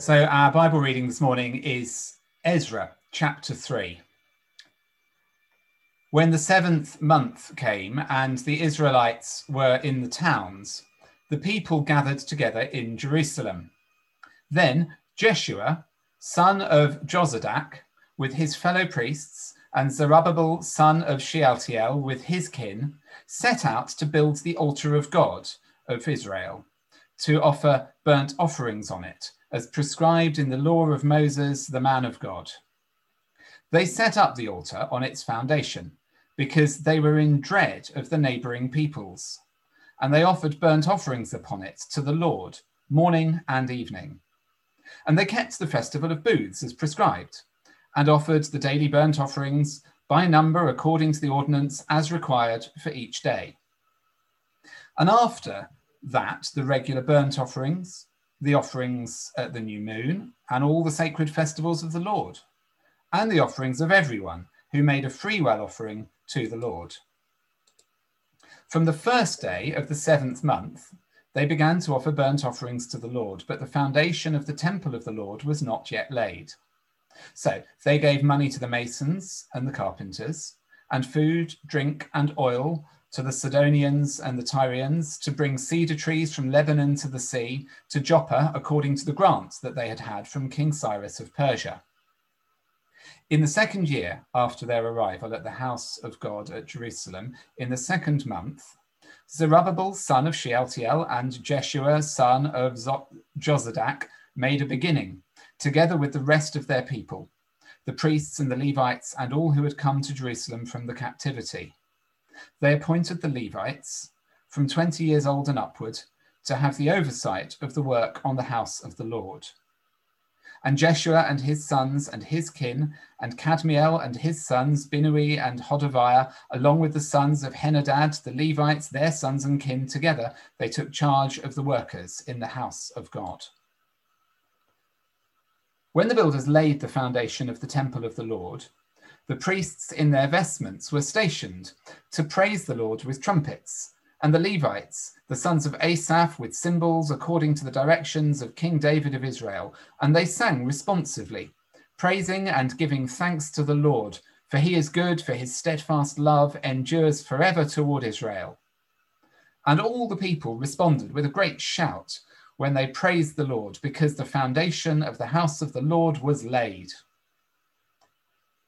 So, our Bible reading this morning is Ezra chapter 3. When the seventh month came and the Israelites were in the towns, the people gathered together in Jerusalem. Then Jeshua, son of Jozadak, with his fellow priests, and Zerubbabel, son of Shealtiel, with his kin, set out to build the altar of God of Israel, to offer burnt offerings on it, as prescribed in the law of Moses, the man of God. They set up the altar on its foundation because they were in dread of the neighboring peoples, and they offered burnt offerings upon it to the Lord morning and evening. And they kept the festival of booths as prescribed, and offered the daily burnt offerings by number according to the ordinance as required for each day. And after that, the regular burnt offerings, the offerings at the new moon, and all the sacred festivals of the Lord, and the offerings of everyone who made a freewill offering to the Lord. From the first day of the seventh month, they began to offer burnt offerings to the Lord, but the foundation of the temple of the Lord was not yet laid. So they gave money to the masons and the carpenters, and food, drink, and oil to the Sidonians and the Tyrians to bring cedar trees from Lebanon to the sea to Joppa according to the grants that they had had from King Cyrus of Persia. In the second year after their arrival at the house of God at Jerusalem, in the second month, Zerubbabel, son of Shealtiel, and Jeshua, son of Jozadak, made a beginning, together with the rest of their people, the priests and the Levites, and all who had come to Jerusalem from the captivity. They appointed the Levites, from 20 years old and upward, to have the oversight of the work on the house of the Lord. And Jeshua and his sons and his kin, and Kadmiel and his sons, Binnui and Hodaviah, along with the sons of Henadad, the Levites, their sons and kin, together, they took charge of the workers in the house of God. When the builders laid the foundation of the temple of the Lord, the priests in their vestments were stationed to praise the Lord with trumpets and the Levites, the sons of Asaph, with cymbals according to the directions of King David of Israel, and they sang responsively, praising and giving thanks to the Lord, for he is good, for his steadfast love endures forever toward Israel. And all the people responded with a great shout when they praised the Lord, because the foundation of the house of the Lord was laid.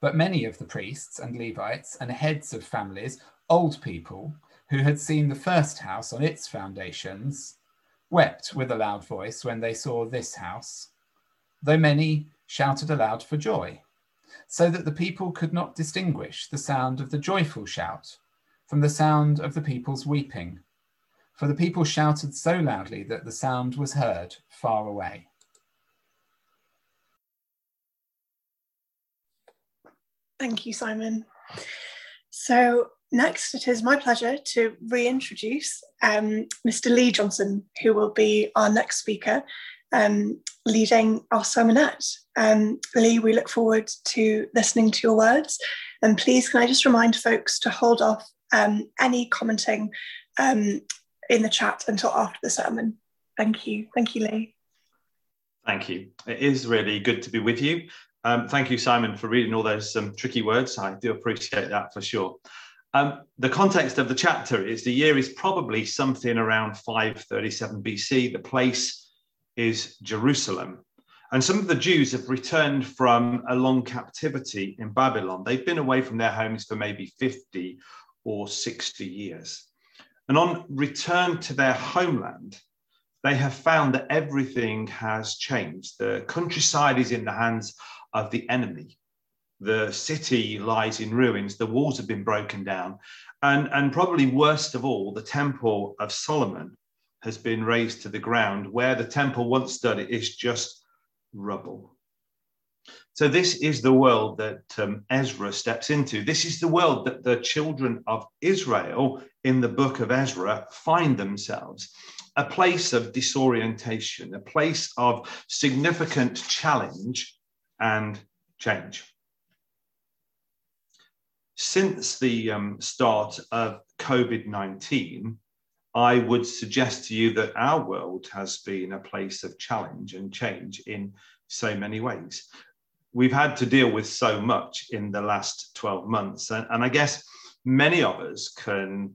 But many of the priests and Levites and heads of families, old people, who had seen the first house on its foundations, wept with a loud voice when they saw this house, though many shouted aloud for joy, so that the people could not distinguish the sound of the joyful shout from the sound of the people's weeping. For the people shouted so loudly that the sound was heard far away. Thank you, Simon. So Next, it is my pleasure to reintroduce um, Mr. Lee Johnson, who will be our next speaker, um, leading our sermonette. Um, Lee, we look forward to listening to your words. And please, can I just remind folks to hold off um, any commenting um, in the chat until after the sermon. Thank you. Thank you, Lee. Thank you. It is really good to be with you. Um, thank you, Simon, for reading all those tricky words. I do appreciate that for sure. Um, the context of the chapter is the year is probably something around 537 BC. The place is Jerusalem. And some of the Jews have returned from a long captivity in Babylon. They've been away from their homes for maybe 50 or 60 years. And on return to their homeland, they have found that everything has changed. The countryside is in the hands of the enemy the city lies in ruins, the walls have been broken down, and, and probably worst of all, the Temple of Solomon has been razed to the ground. Where the temple once stood, it is just rubble. So, this is the world that um, Ezra steps into. This is the world that the children of Israel in the book of Ezra find themselves a place of disorientation, a place of significant challenge and change since the um, start of COVID 19, I would suggest to you that our world has been a place of challenge and change in so many ways. We've had to deal with so much in the last 12 months. And, and I guess many of us can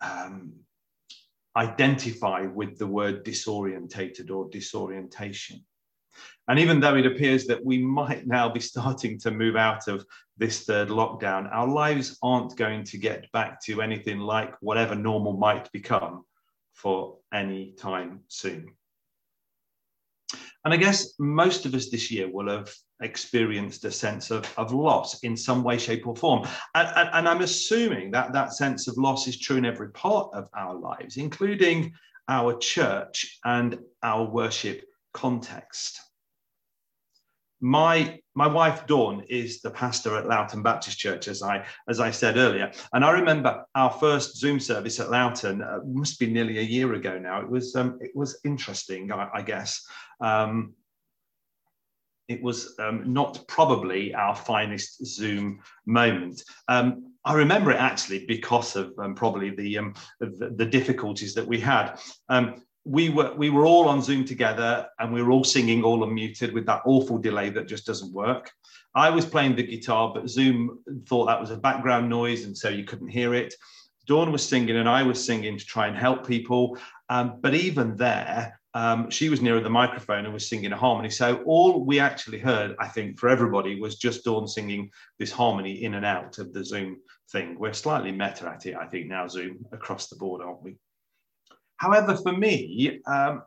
um, identify with the word disorientated or disorientation. And even though it appears that we might now be starting to move out of this third lockdown, our lives aren't going to get back to anything like whatever normal might become for any time soon. And I guess most of us this year will have experienced a sense of, of loss in some way, shape, or form. And, and, and, I'm assuming that that sense of loss is true in every part of our lives, including our church and our worship context. My, my wife Dawn is the pastor at Loughton Baptist Church, as I, as I said earlier. And I remember our first Zoom service at Loughton uh, must be nearly a year ago now. It was, um, it was interesting, I, I guess. Um, it was um, not probably our finest Zoom moment. Um, I remember it actually because of um, probably the, um, the, the difficulties that we had. We were we were all on Zoom together and we were all singing all unmuted with that awful delay that just doesn't work. I was playing the guitar, but Zoom thought that was a background noise and so you couldn't hear it. Dawn was singing and I was singing to try and help people. Um, but even there, um, she was nearer the microphone and was singing a harmony. So all we actually heard, I think, for everybody was just Dawn singing this harmony in and out of the Zoom thing. We're slightly meta at it, I think, now, Zoom, across the board, aren't we? However, for me, um,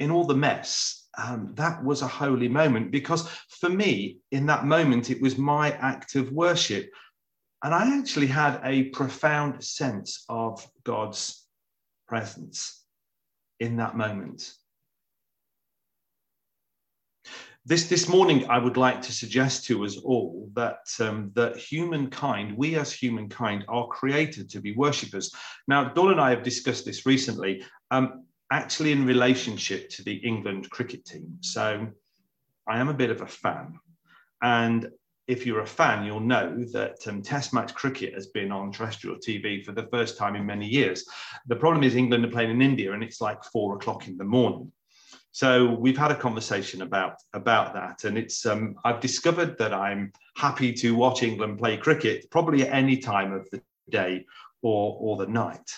in all the mess, um, that was a holy moment because for me, in that moment, it was my act of worship. And I actually had a profound sense of God's presence in that moment. This, this morning, I would like to suggest to us all that, um, that humankind, we as humankind, are created to be worshippers. Now, Dawn and I have discussed this recently, um, actually in relationship to the England cricket team. So I am a bit of a fan. And if you're a fan, you'll know that um, Test match cricket has been on terrestrial TV for the first time in many years. The problem is England are playing in India and it's like four o'clock in the morning. So we've had a conversation about about that, and it's um, I've discovered that I'm happy to watch England play cricket probably at any time of the day or or the night.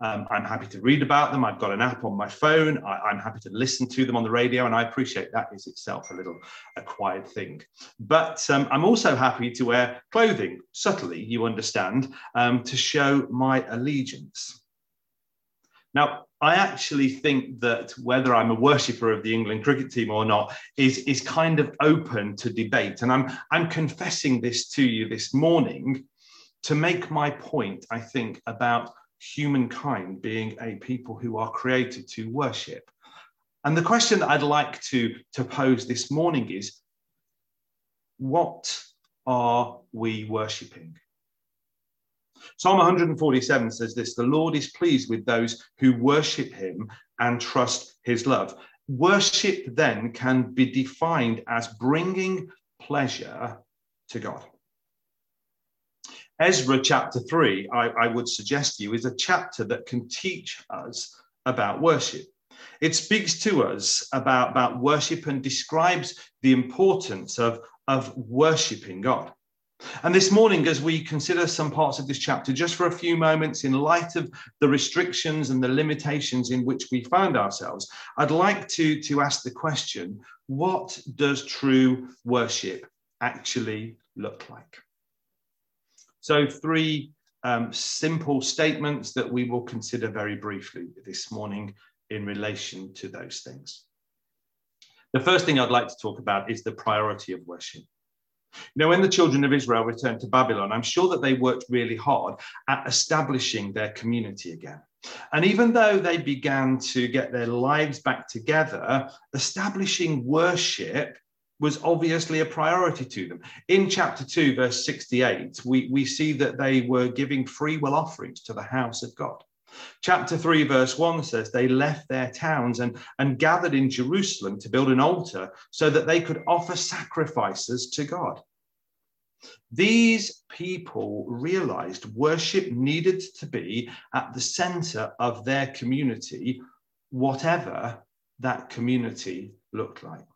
Um, I'm happy to read about them. I've got an app on my phone. I, am happy to listen to them on the radio, and I appreciate that is itself a little acquired thing. But um, I'm also happy to wear clothing subtly, you understand, um, to show my allegiance. Now, I actually think that whether I'm a worshipper of the England cricket team or not is, is kind of open to debate. And I'm, I'm confessing this to you this morning to make my point, I think, about humankind being a people who are created to worship. And the question that I'd like to, to pose this morning is what are we worshipping? Psalm 147 says this The Lord is pleased with those who worship him and trust his love. Worship then can be defined as bringing pleasure to God. Ezra chapter 3, I, I, would suggest to you, is a chapter that can teach us about worship. It speaks to us about, about worship and describes the importance of, of worshiping God. And this morning, as we consider some parts of this chapter, just for a few moments, in light of the restrictions and the limitations in which we found ourselves, I'd like to, to ask the question what does true worship actually look like? So, three um, simple statements that we will consider very briefly this morning in relation to those things. The first thing I'd like to talk about is the priority of worship. You know, when the children of Israel returned to Babylon, I'm sure that they worked really hard at establishing their community again. And even though they began to get their lives back together, establishing worship was obviously a priority to them. In chapter 2, verse 68, we, we see that they were giving free will offerings to the house of God. Chapter 3, verse 1 says, They left their towns and, and gathered in Jerusalem to build an altar so that they could offer sacrifices to God. These people realized worship needed to be at the center of their community, whatever that community looked like.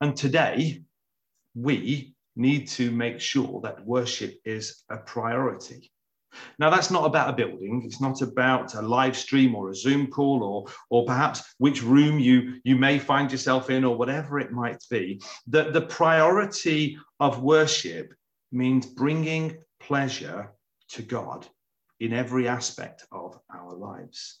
And today, we need to make sure that worship is a priority. Now, that's not about a building. It's not about a live stream or a Zoom call or, or perhaps which room you, you may find yourself in or whatever it might be. The, the priority of worship means bringing pleasure to God in every aspect of our lives.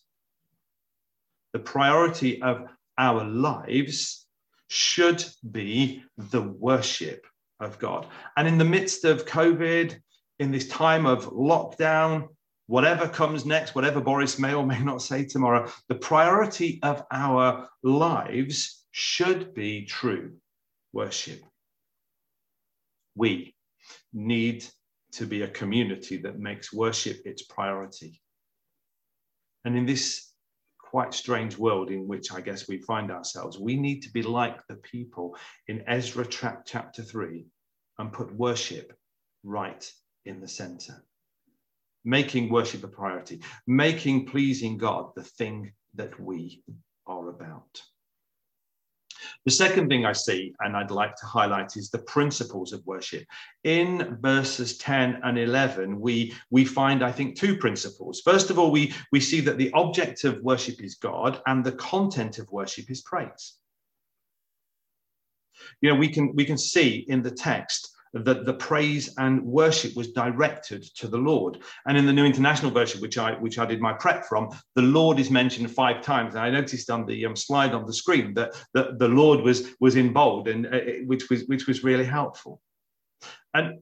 The priority of our lives should be the worship of God. And in the midst of COVID, in this time of lockdown, whatever comes next, whatever Boris may or may not say tomorrow, the priority of our lives should be true worship. We need to be a community that makes worship its priority. And in this quite strange world in which I guess we find ourselves, we need to be like the people in Ezra chapter 3 and put worship right in the center. Making worship a priority, making pleasing God the thing that we are about. The second thing I see, and I'd like to highlight, is the principles of worship. In verses 10 and 11, we, we find, I think, two principles. First of all, we, we see that the object of worship is God and the content of worship is praise. You know, we can, we can see in the text that the praise and worship was directed to the Lord. And in the New International Version, which I which I did my prep from, the Lord is mentioned five times. And I noticed on the um, slide on the screen that, that the Lord was was in bold, and uh, which was which was really helpful. And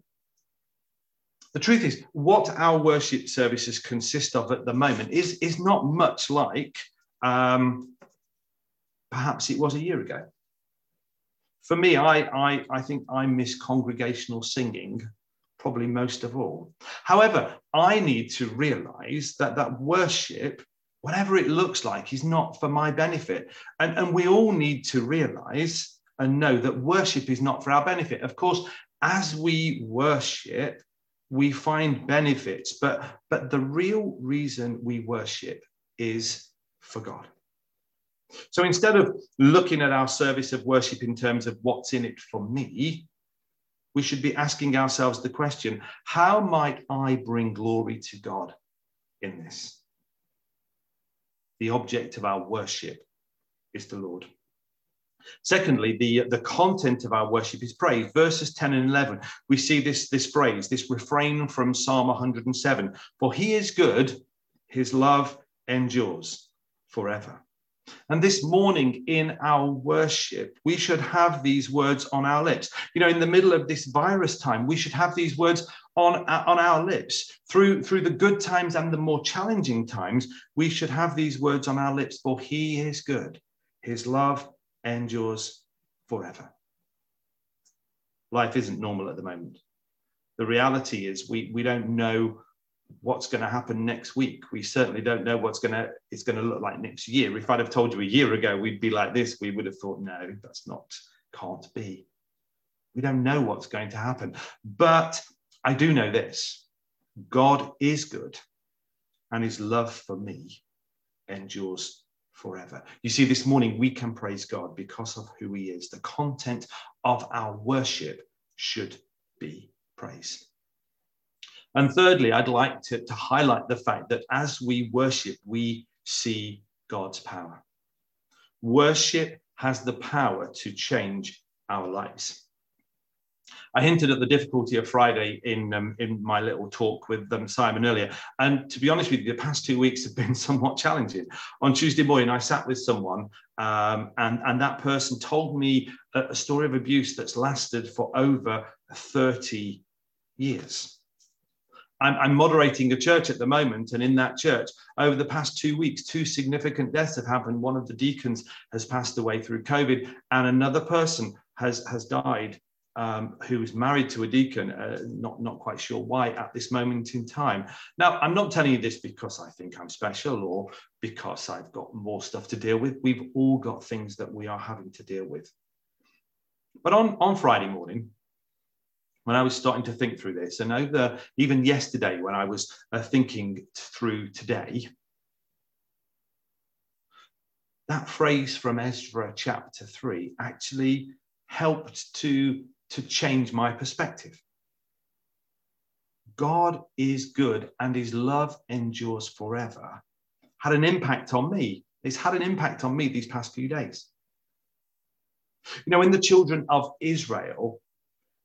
the truth is, what our worship services consist of at the moment is is not much like um, perhaps it was a year ago for me, I, I, I think I miss congregational singing probably most of all. However, I need to realize that that worship, whatever it looks like, is not for my benefit. And, and we all need to realize and know that worship is not for our benefit. Of course, as we worship, we find benefits, but, but the real reason we worship is for God. So instead of looking at our service of worship in terms of what's in it for me, we should be asking ourselves the question how might I bring glory to God in this? The object of our worship is the Lord. Secondly, the, the content of our worship is praise. Verses 10 and 11, we see this, this phrase, this refrain from Psalm 107 For he is good, his love endures forever. And this morning in our worship, we should have these words on our lips. You know, in the middle of this virus time, we should have these words on, on our lips. Through, through the good times and the more challenging times, we should have these words on our lips, for he is good. His love endures forever. Life isn't normal at the moment. The reality is we, we don't know what's going to happen next week. We certainly don't know what's going to it's going to look like next year. If I'd have told you a year ago we'd be like this, we would have thought, no, that's not can't be. We don't know what's going to happen. But I do know this. God is good and his love for me endures forever. You see, this morning we can praise God because of who he is. The content of our worship should be praise. And thirdly, I'd like to, to highlight the fact that as we worship, we see God's power. Worship has the power to change our lives. I hinted at the difficulty of Friday in um, in my little talk with um, Simon earlier, and to be honest with you, the past two weeks have been somewhat challenging. On Tuesday morning, I sat with someone, um, and and that person told me a, a story of abuse that's lasted for over thirty years. I'm, I'm, moderating a church at the moment, and in that church, over the past two weeks, two significant deaths have happened. One of the deacons has passed away through COVID, and another person has has died um, married to a deacon. Uh, not not quite sure why at this moment in time. Now, I'm not telling you this because I think I'm special or because I've got more stuff to deal with. We've all got things that we are having to deal with. But on on Friday morning, when I was starting to think through this, and over even yesterday when I was uh, thinking through today, that phrase from Ezra chapter 3 actually helped to, to change my perspective. God is good and his love endures forever had an impact on me. It's had an impact on me these past few days. You know, when the children of Israel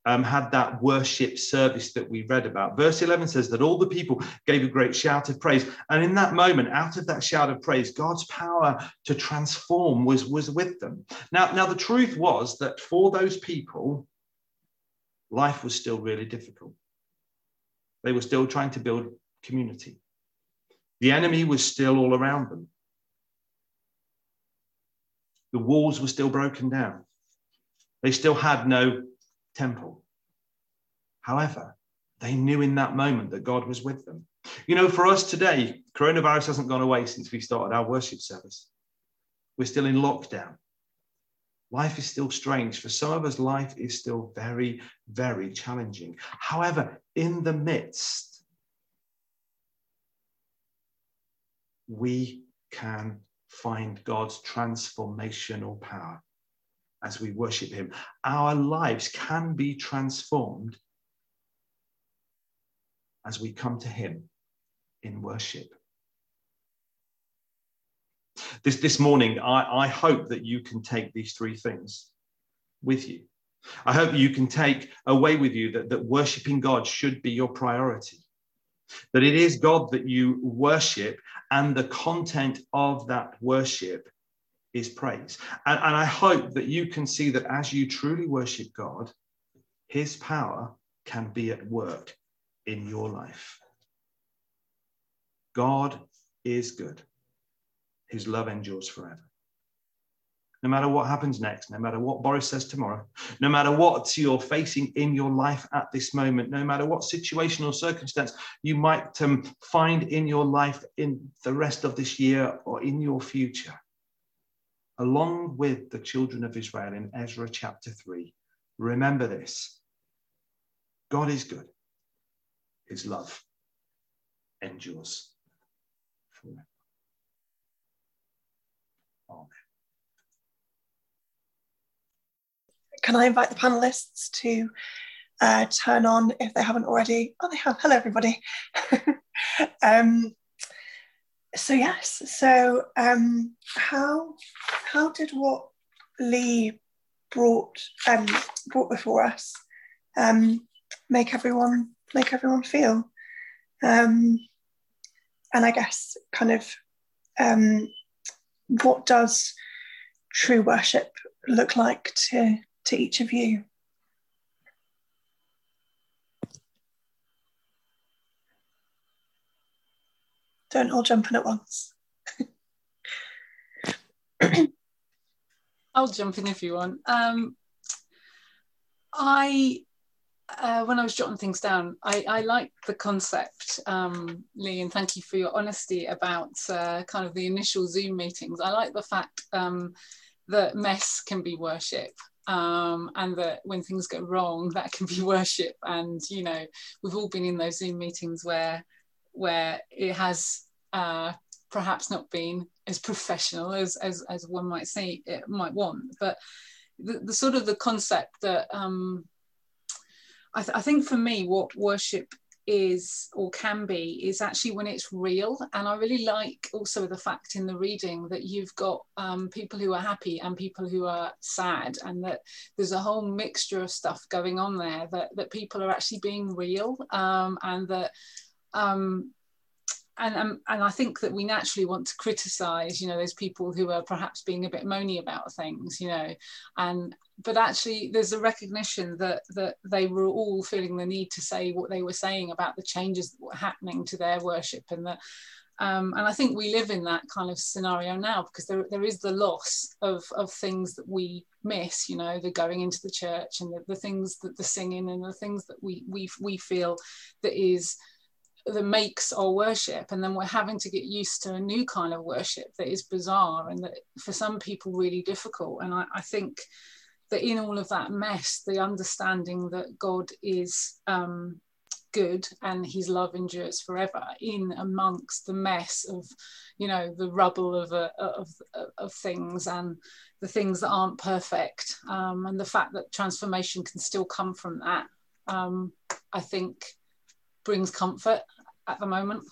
um, had that worship service that we read about. Verse 11 says that all the people gave a great shout of praise. And in that moment, out of that shout of praise, God's power to transform was, was with them. Now, now, the truth was that for those people, life was still really difficult. They were still trying to build community. The enemy was still all around them. The walls were still broken down. They still had no temple. However, they knew in that moment that God was with them. You know, for us today, coronavirus hasn't gone away since we started our worship service. We're still in lockdown. Life is still strange. For some of us, life is still very, very challenging. However, in the midst, we can find God's transformational power as we worship Him. Our lives can be transformed as we come to Him in worship. This, this morning, I, I hope that you can take these three things with you. I hope you can take away with you that, that worshiping God should be your priority, that it is God that you worship, and the content of that worship is praise. And, and I hope that you can see that as you truly worship God, his power can be at work in your life. God is good. His love endures forever. No matter what happens next, no matter what Boris says tomorrow, no matter what you're facing in your life at this moment, no matter what situation or circumstance you might um, find in your life in the rest of this year or in your future, along with the children of Israel in Ezra chapter 3. Remember this God is good, his love endures forever. Amen. Can I invite the panelists to uh, turn on if they haven't already? Oh, they have. Hello, everybody. um, so yes, so um, how how did what Lee brought um, brought before us um, make everyone make everyone feel? Um, and I guess kind of um, what does true worship look like to to each of you? Don't all jump in at once. I'll jump in if you want. Um, I, uh, when I was jotting things down, I, I like the concept, um, Lee, and thank you for your honesty about uh, kind of the initial Zoom meetings. I like the fact um, that mess can be worship. Um, and that when things go wrong, that can be worship. And you know, we've all been in those Zoom meetings where where it has uh, perhaps not been as professional as, as, as one might say it might want. But the, the sort of the concept that um, I, th- I think for me, what worship is or can be is actually when it's real and i really like also the fact in the reading that you've got um, people who are happy and people who are sad and that there's a whole mixture of stuff going on there that, that people are actually being real um, and that um, and um, and I think that we naturally want to criticize, you know, those people who are perhaps being a bit moany about things, you know, and but actually there's a recognition that that they were all feeling the need to say what they were saying about the changes that were happening to their worship and that um, and I think we live in that kind of scenario now because there, there is the loss of, of things that we miss, you know, the going into the church and the, the things that the singing and the things that we, we, we feel that is that makes our worship and then we're having to get used to a new kind of worship that is bizarre and that for some people really difficult. And I, I think that in all of that mess, the understanding that God is um, good and his love endures forever in amongst the mess of you know the rubble of uh, of, of things and the things that aren't perfect um, and the fact that transformation can still come from that um, i think brings comfort at the moment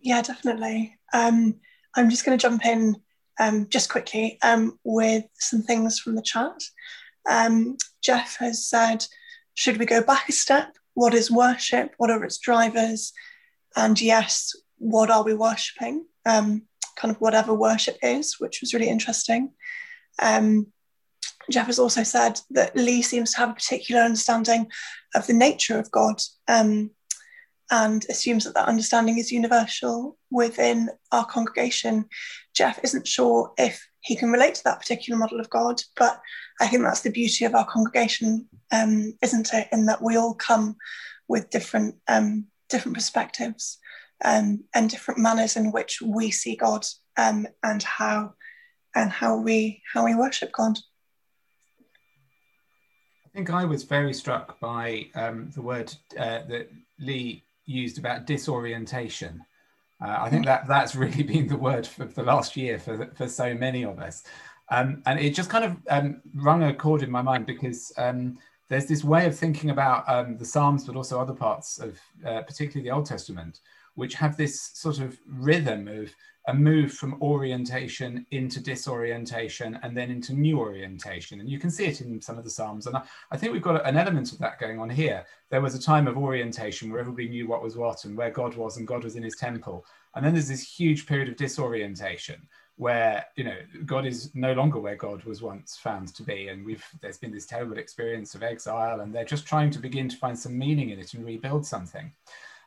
yeah definitely um, i'm just going to jump in um, just quickly um, with some things from the chat um, jeff has said should we go back a step what is worship? What are its drivers? And yes, what are we worshipping? Um, kind of whatever worship is, which was really interesting. Um, Jeff has also said that Lee seems to have a particular understanding of the nature of God um, and assumes that that understanding is universal within our congregation. Jeff isn't sure if he can relate to that particular model of God, but I think that's the beauty of our congregation, um, isn't it? In that we all come with different um, different perspectives um, and different manners in which we see God um, and how and how we how we worship God. I think I was very struck by um, the word uh, that Lee used about disorientation. Uh, I think that that's really been the word for the last year for for so many of us. Um, and it just kind of um, rung a chord in my mind because um, there's this way of thinking about um, the Psalms, but also other parts of, uh, particularly the Old Testament, which have this sort of rhythm of a move from orientation into disorientation and then into new orientation. And you can see it in some of the Psalms. And I, I, think we've got an element of that going on here. There was a time of orientation where everybody knew what was what and where God was, and God was in his temple. And then there's this huge period of disorientation where you know God is no longer where God was once found to be, and we've there's been this terrible experience of exile, and they're just trying to begin to find some meaning in it and rebuild something.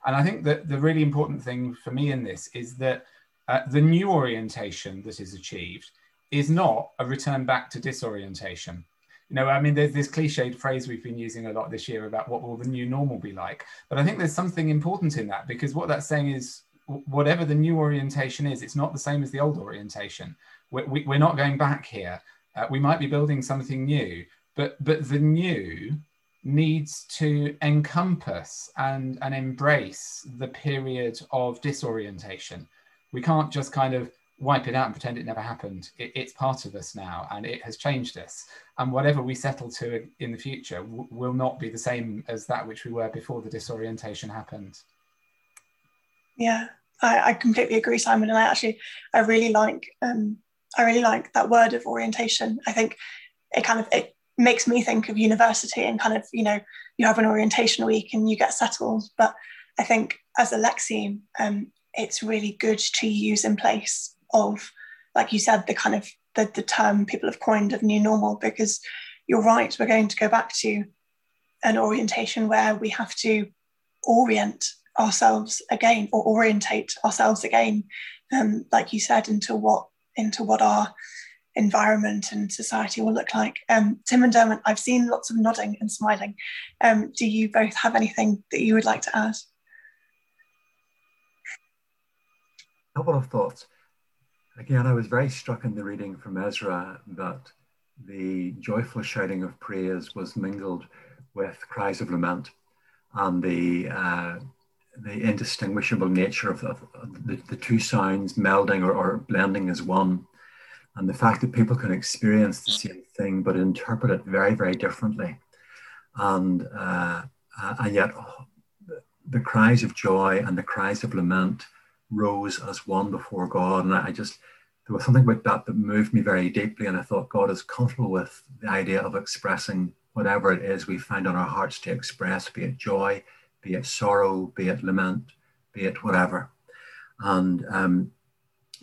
And I think that the really important thing for me in this is that uh, the new orientation that is achieved is not a return back to disorientation. You know, I mean, there's this cliched phrase we've been using a lot this year about what will the new normal be like. But I think there's something important in that because what that's saying is whatever the new orientation is, it's not the same as the old orientation. We're, we, are not going back here. Uh, we might be building something new, but but the new needs to encompass and, and embrace the period of disorientation. We can't just kind of wipe it out and pretend it never happened. It, it's part of us now and it has changed us. And whatever we settle to in the future will not be the same as that which we were before the disorientation happened. Yeah, I, I completely agree, Simon. And I actually, I really like, um, I really like that word of orientation. I think it kind of it makes me think of university and kind of you know you have an orientation week and you get settled. But I think as a lexeme, um, it's really good to use in place of, like you said, the kind of the, the term people have coined of new normal because you're right. We're going to go back to an orientation where we have to orient ourselves again or orientate ourselves again um, like you said into what into what our environment and society will look like. Um, tim and dermot i've seen lots of nodding and smiling. Um, do you both have anything that you would like to add? A couple of thoughts. Again i was very struck in the reading from ezra that the joyful shouting of praise was mingled with cries of lament and the uh, the indistinguishable nature of, of the, the, two sounds melding or, or, blending as one, and the fact that people can experience the same thing but interpret it very, very differently. And, uh, uh, and yet, oh, the cries of joy and the cries of lament rose as one before God. And I just, there was something about that that moved me very deeply. And I thought God is comfortable with the idea of expressing whatever it is we find on our hearts to express, be it joy, be it sorrow, be it lament, be it whatever. And um,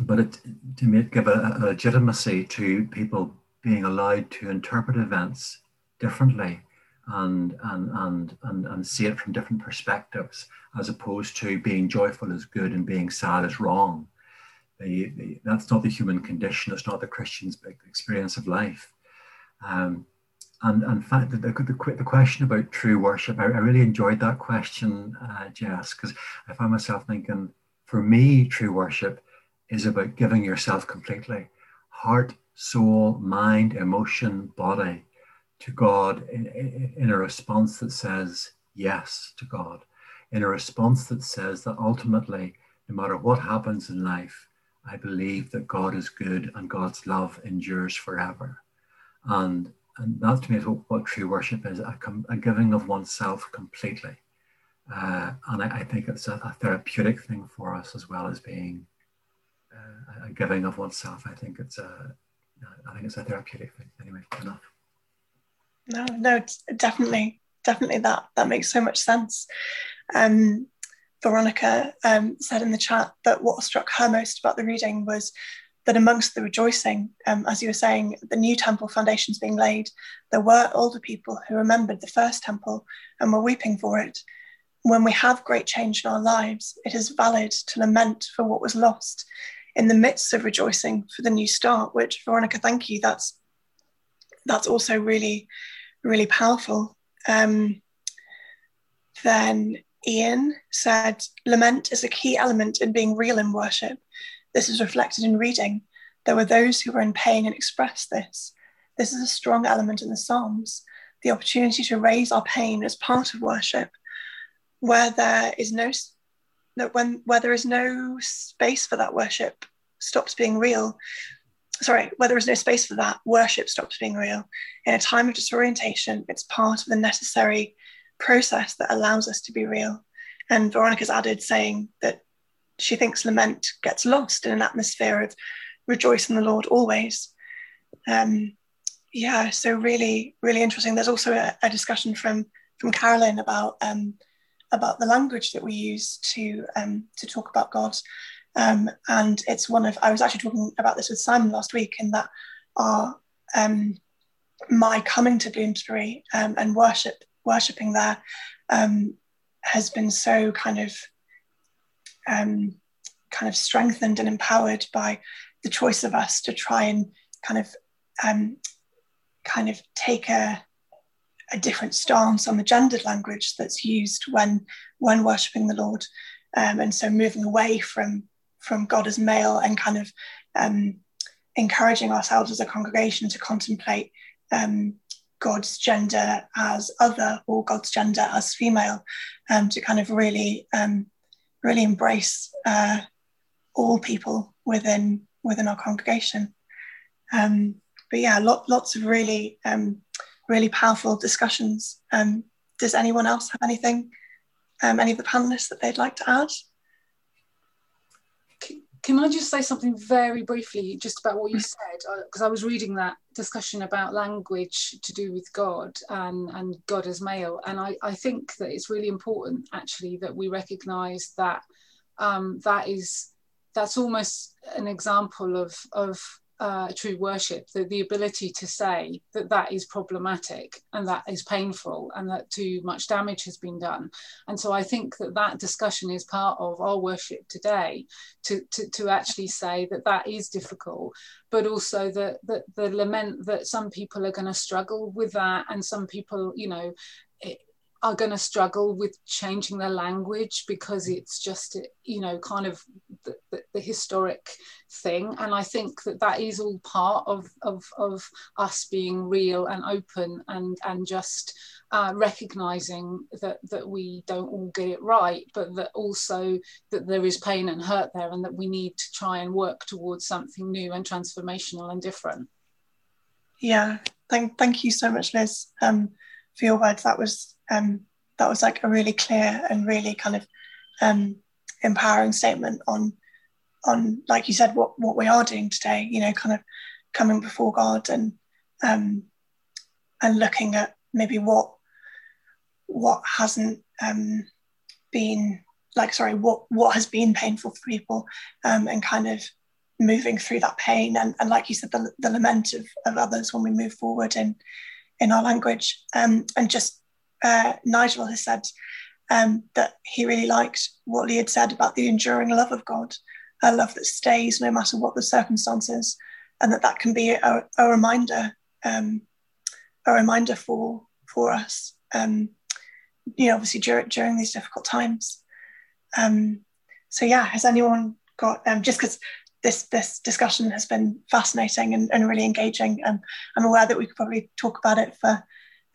but it, to give a, a legitimacy to people being allowed to interpret events differently and, and, and, and, and see it from different perspectives, as opposed to being joyful is good and being sad is wrong. The, the, that's not the human condition. It's not the Christian's experience of life. Um, and in fact, the, the, the, question about true worship, I, I really enjoyed that question, uh, Jess, because I found myself thinking, for me, true worship is about giving yourself completely, heart soul, mind, emotion, body to God in, in, a response that says yes to God, in a response that says that ultimately, no matter what happens in life, I believe that God is good and God's love endures forever. And, and that to me is what, what true worship is a, a giving of oneself completely. Uh, and I, I, think it's a, a, therapeutic thing for us as well as being uh, giving of oneself. I think it's a, I think it's a therapeutic thing. Anyway, enough. No, no, definitely, definitely that that makes so much sense. Um, Veronica um, said in the chat that what struck her most about the reading was that amongst the rejoicing, um, as you were saying, the new temple foundations being laid, there were older people who remembered the first temple and were weeping for it. When we have great change in our lives, it is valid to lament for what was lost in the midst of rejoicing for the new start, which Veronica, thank you. That's that's also really, really powerful. Um, then Ian said, lament is a key element in being real in worship. This is reflected in reading. There were those who were in pain and expressed this. This is a strong element in the Psalms. The opportunity to raise our pain as part of worship, where there is no that when where there is no space for that worship stops being real. Sorry where there is no space for that worship stops being real. In a time of disorientation it's part of the necessary process that allows us to be real. And veronica's added saying that she thinks lament gets lost in an atmosphere of rejoice in the lord always. Um, yeah so really really interesting. There's also a, a discussion from from carolyn about um, about the language that we use to um, to talk about God. Um, and it's one of I was actually talking about this with Simon last week, in that our um, my coming to Bloomsbury um, and worship worshiping there um, has been so kind of um, kind of strengthened and empowered by the choice of us to try and kind of kind of take a a different stance on the gendered language that's used when when worshiping the Lord, um, and so moving away from from God as male and kind of um, encouraging ourselves as a congregation to contemplate um, God's gender as other or God's gender as female, um, to kind of really um, really embrace uh, all people within within our congregation. Um, but yeah, lot, lots of really um, really powerful discussions. Um, does anyone else have anything, um, any of the panelists that they'd like to add? Can I just say something very briefly just about what you said? Because I was reading that discussion about language to do with God and, and God as male. And I, I think that it's really important actually that we recognize that um, that is that's almost an example of, of uh, true worship, the, the ability to say that that is problematic and that is painful and that too much damage has been done. And so I think that that discussion is part of our worship today to, to, to actually say that that is difficult, but also that, that the lament that some people are going to struggle with that and some people, you know, are going to struggle with changing their language because it's just you know kind of the, the, the, historic thing. And i think that that is all part of of, of us being real and open and and just uh, recognizing that that we don't all get it right but that also that there is pain and hurt there and that we need to try and work towards something new and transformational and different. Yeah. Thank thank you so much liz um, for your words. That was um, that was like a really clear and really kind of um, empowering statement on on like you said what what we are doing today you know kind of coming before god and um and looking at maybe what what hasn't um been like sorry what what has been painful for people um and kind of moving through that pain and, and like you said the, the lament of, of others when we move forward in in our language um and just uh, Nigel has said um, that he really liked what Lee had said about the enduring love of God, a love that stays no matter what the circumstances, and that that can be a, a reminder, um, a reminder for for us. Um, you know, obviously during, during these difficult times. Um, so yeah, has anyone got um, just because this this discussion has been fascinating and, and really engaging. And I'm aware that we could probably talk about it for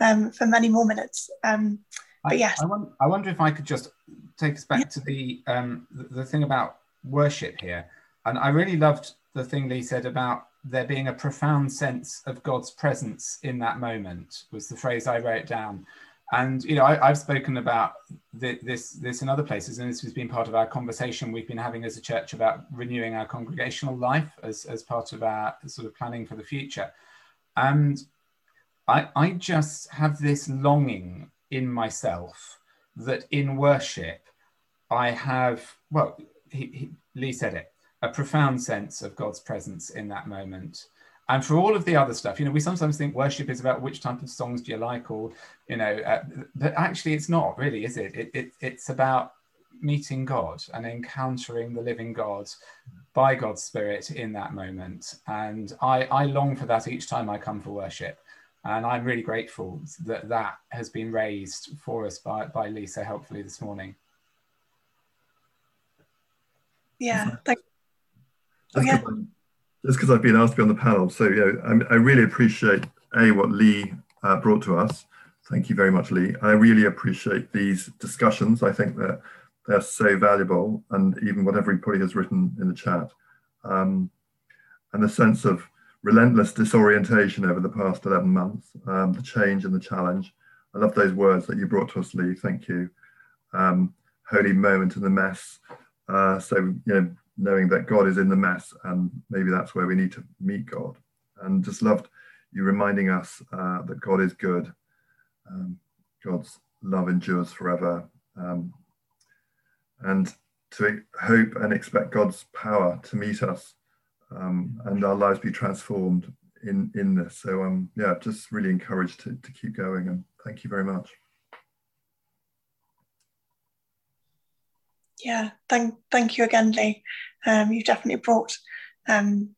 um, for many more minutes. Um, but yes, I, I, wonder, I, wonder, if I could just take us back yeah. to the, um, the the thing about worship here. And I really loved the thing Lee said about there being a profound sense of God's presence in that moment was the phrase I wrote down. And you know, I, have spoken about the, this this in other places, and this has been part of our conversation we've been having as a church about renewing our congregational life as, as part of our sort of planning for the future. And I, I just have this longing in myself that in worship I have well, he, he, Lee said it, a profound sense of God's presence in that moment. And for all of the other stuff, you know, we sometimes think worship is about which type of songs do you like, or you know, uh, but actually, it's not really, is it? It, it? It's about meeting God and encountering the living God by God's Spirit in that moment. And I, I long for that each time I come for worship. And I'm really grateful that that has been raised for us by, by Lisa helpfully this morning. Yeah, thank just because oh, yeah. I've been asked to be on the panel. So, you know, I, I really appreciate A, what Lee uh, brought to us. Thank you very much, Lee. I really appreciate these discussions. I think that they're so valuable and even what everybody has written in the chat. Um, and the sense of relentless disorientation over the past 11 months, um, the change and the challenge. I love those words that you brought to us, Lee. Thank you. Um, holy moment in the mess. Uh, so, you know, knowing that God is in the mess and maybe that's where we need to meet God. And just loved you reminding us uh, that God is good. Um, God's love endures forever. Um, and to hope and expect God's power to meet us um, and our lives be transformed in, in this. So um, yeah, just really encouraged to, to keep going and thank you very much. Yeah, thank thank you again, Lee. Um, you've definitely brought um,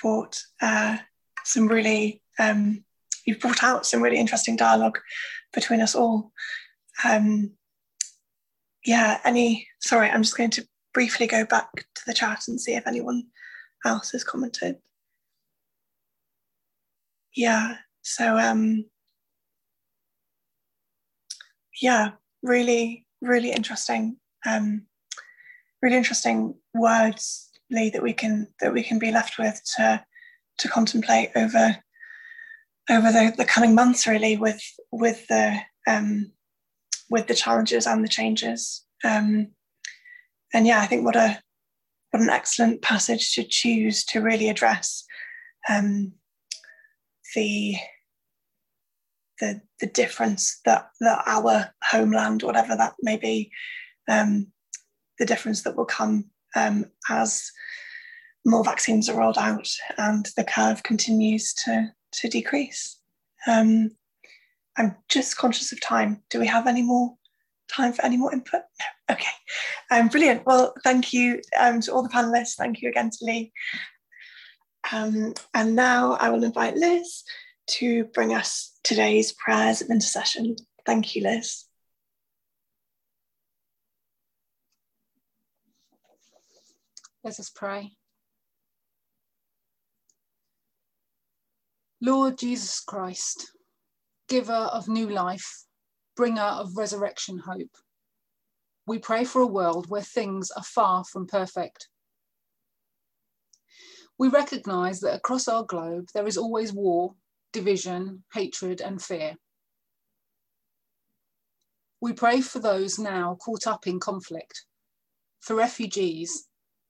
brought uh, some really um, you've brought out some really interesting dialogue between us all. Um, yeah, any sorry, I'm just going to briefly go back to the chat and see if anyone else has commented. Yeah, so um, yeah, really, really interesting um, really interesting words, Lee, that we can that we can be left with to to contemplate over over the, the coming months, really, with with the um, with the challenges and the changes. Um, and yeah, I think what a what an excellent passage to choose to really address um, the the the difference that that our homeland, whatever that may be, um, the difference that will come um, as more vaccines are rolled out and the curve continues to, to decrease. Um, I'm just conscious of time. Do we have any more time for any more input? No. Okay. Um, brilliant. Well, thank you um, to all the panelists. Thank you again to Lee. Um, and now I will invite Liz to bring us today's prayers of intercession. Thank you, Liz. Let us pray. Lord Jesus Christ, giver of new life, bringer of resurrection hope, we pray for a world where things are far from perfect. We recognize that across our globe there is always war, division, hatred, and fear. We pray for those now caught up in conflict, for refugees,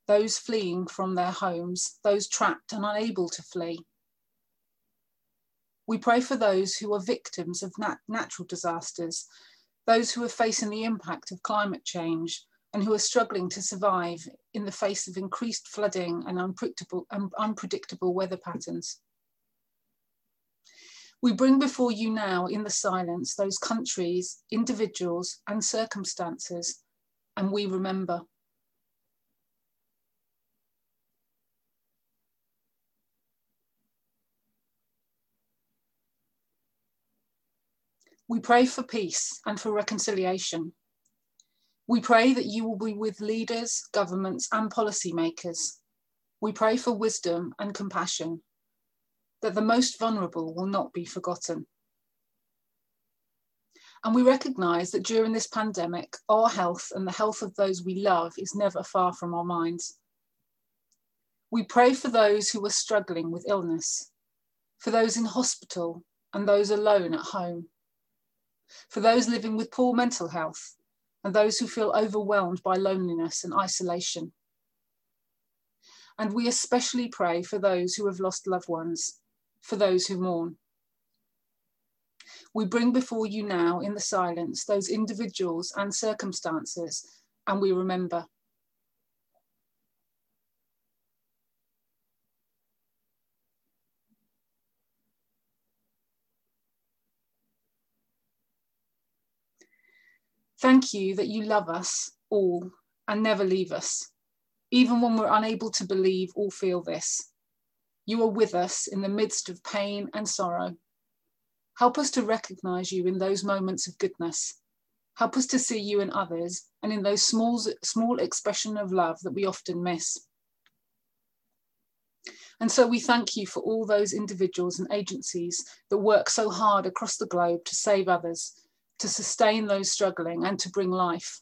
those fleeing from their homes, those trapped and unable to flee. We pray for those who are victims of nat natural disasters, those who are facing the impact of climate change and who are struggling to survive in the face of increased flooding and unpredictable, um, unpredictable weather patterns. We bring before you now in the silence those countries, individuals and circumstances, and we remember. We pray for peace and for reconciliation. We pray that you will be with leaders, governments, and policymakers. We pray for wisdom and compassion, that the most vulnerable will not be forgotten. And we recognise that during this pandemic, our health and the health of those we love is never far from our minds. We pray for those who are struggling with illness, for those in hospital and those alone at home, for those living with poor mental health and those who feel overwhelmed by loneliness and isolation. And we especially pray for those who have lost loved ones, for those who mourn. We bring before you now in the silence those individuals and circumstances, and we remember. Thank you that you love us all and never leave us, even when we're unable to believe or feel this. You are with us in the midst of pain and sorrow. Help us to recognize you in those moments of goodness. Help us to see you in others and in those small, small expression of love that we often miss. And so we thank you for all those individuals and agencies that work so hard across the globe to save others, to sustain those struggling, and to bring life.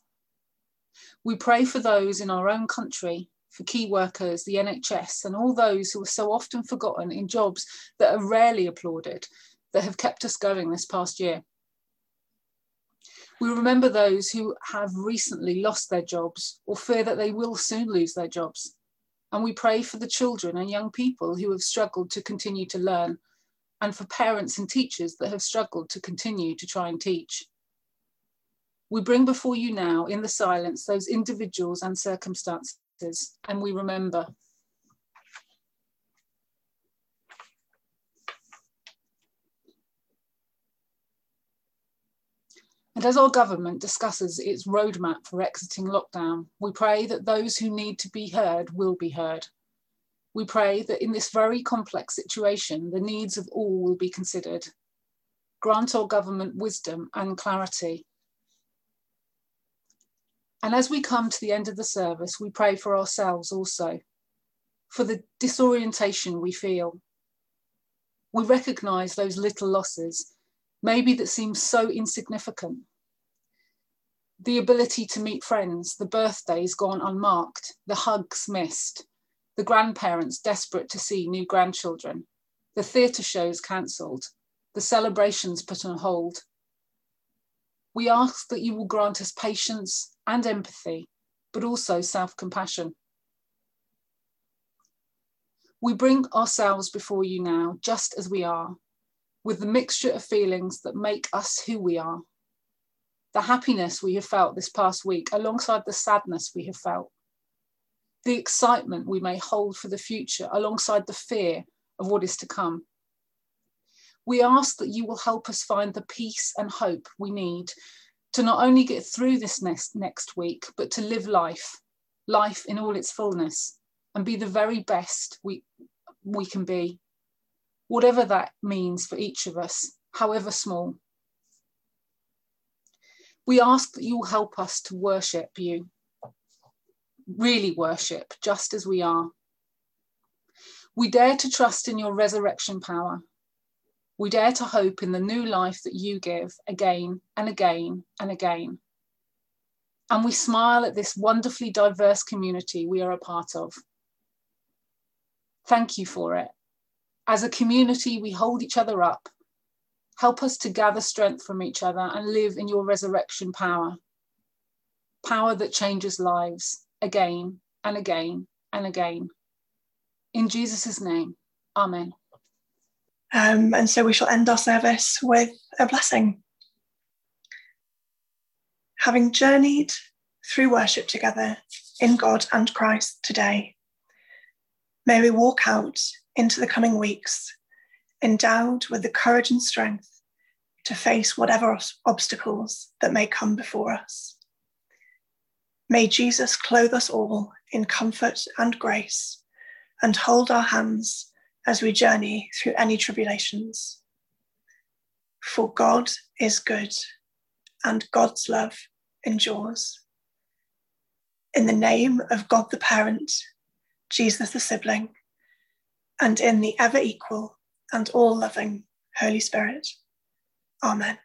We pray for those in our own country, for key workers, the NHS, and all those who are so often forgotten in jobs that are rarely applauded, that have kept us going this past year. We remember those who have recently lost their jobs or fear that they will soon lose their jobs. And we pray for the children and young people who have struggled to continue to learn, and for parents and teachers that have struggled to continue to try and teach. We bring before you now, in the silence, those individuals and circumstances, and we remember. And as our government discusses its roadmap for exiting lockdown, we pray that those who need to be heard will be heard. We pray that in this very complex situation, the needs of all will be considered. Grant our government wisdom and clarity. And as we come to the end of the service, we pray for ourselves also, for the disorientation we feel. We recognize those little losses maybe that seem so insignificant. The ability to meet friends, the birthdays gone unmarked, the hugs missed, the grandparents desperate to see new grandchildren, the theatre shows cancelled, the celebrations put on hold. We ask that you will grant us patience and empathy, but also self compassion. We bring ourselves before you now, just as we are, with the mixture of feelings that make us who we are. The happiness we have felt this past week, alongside the sadness we have felt. The excitement we may hold for the future, alongside the fear of what is to come. We ask that you will help us find the peace and hope we need to not only get through this next, next week, but to live life, life in all its fullness, and be the very best we, we can be whatever that means for each of us, however small. We ask that you will help us to worship you, really worship just as we are. We dare to trust in your resurrection power. We dare to hope in the new life that you give again and again and again. And we smile at this wonderfully diverse community we are a part of. Thank you for it. As a community, we hold each other up. Help us to gather strength from each other and live in your resurrection power. Power that changes lives again and again and again. In Jesus' name, Amen. Um, and so we shall end our service with a blessing. Having journeyed through worship together in God and Christ today, may we walk out into the coming weeks, endowed with the courage and strength to face whatever obstacles that may come before us. May Jesus clothe us all in comfort and grace and hold our hands as we journey through any tribulations. For God is good and God's love endures. In the name of God the Parent, Jesus the sibling, and in the ever equal and all loving Holy Spirit. Amen.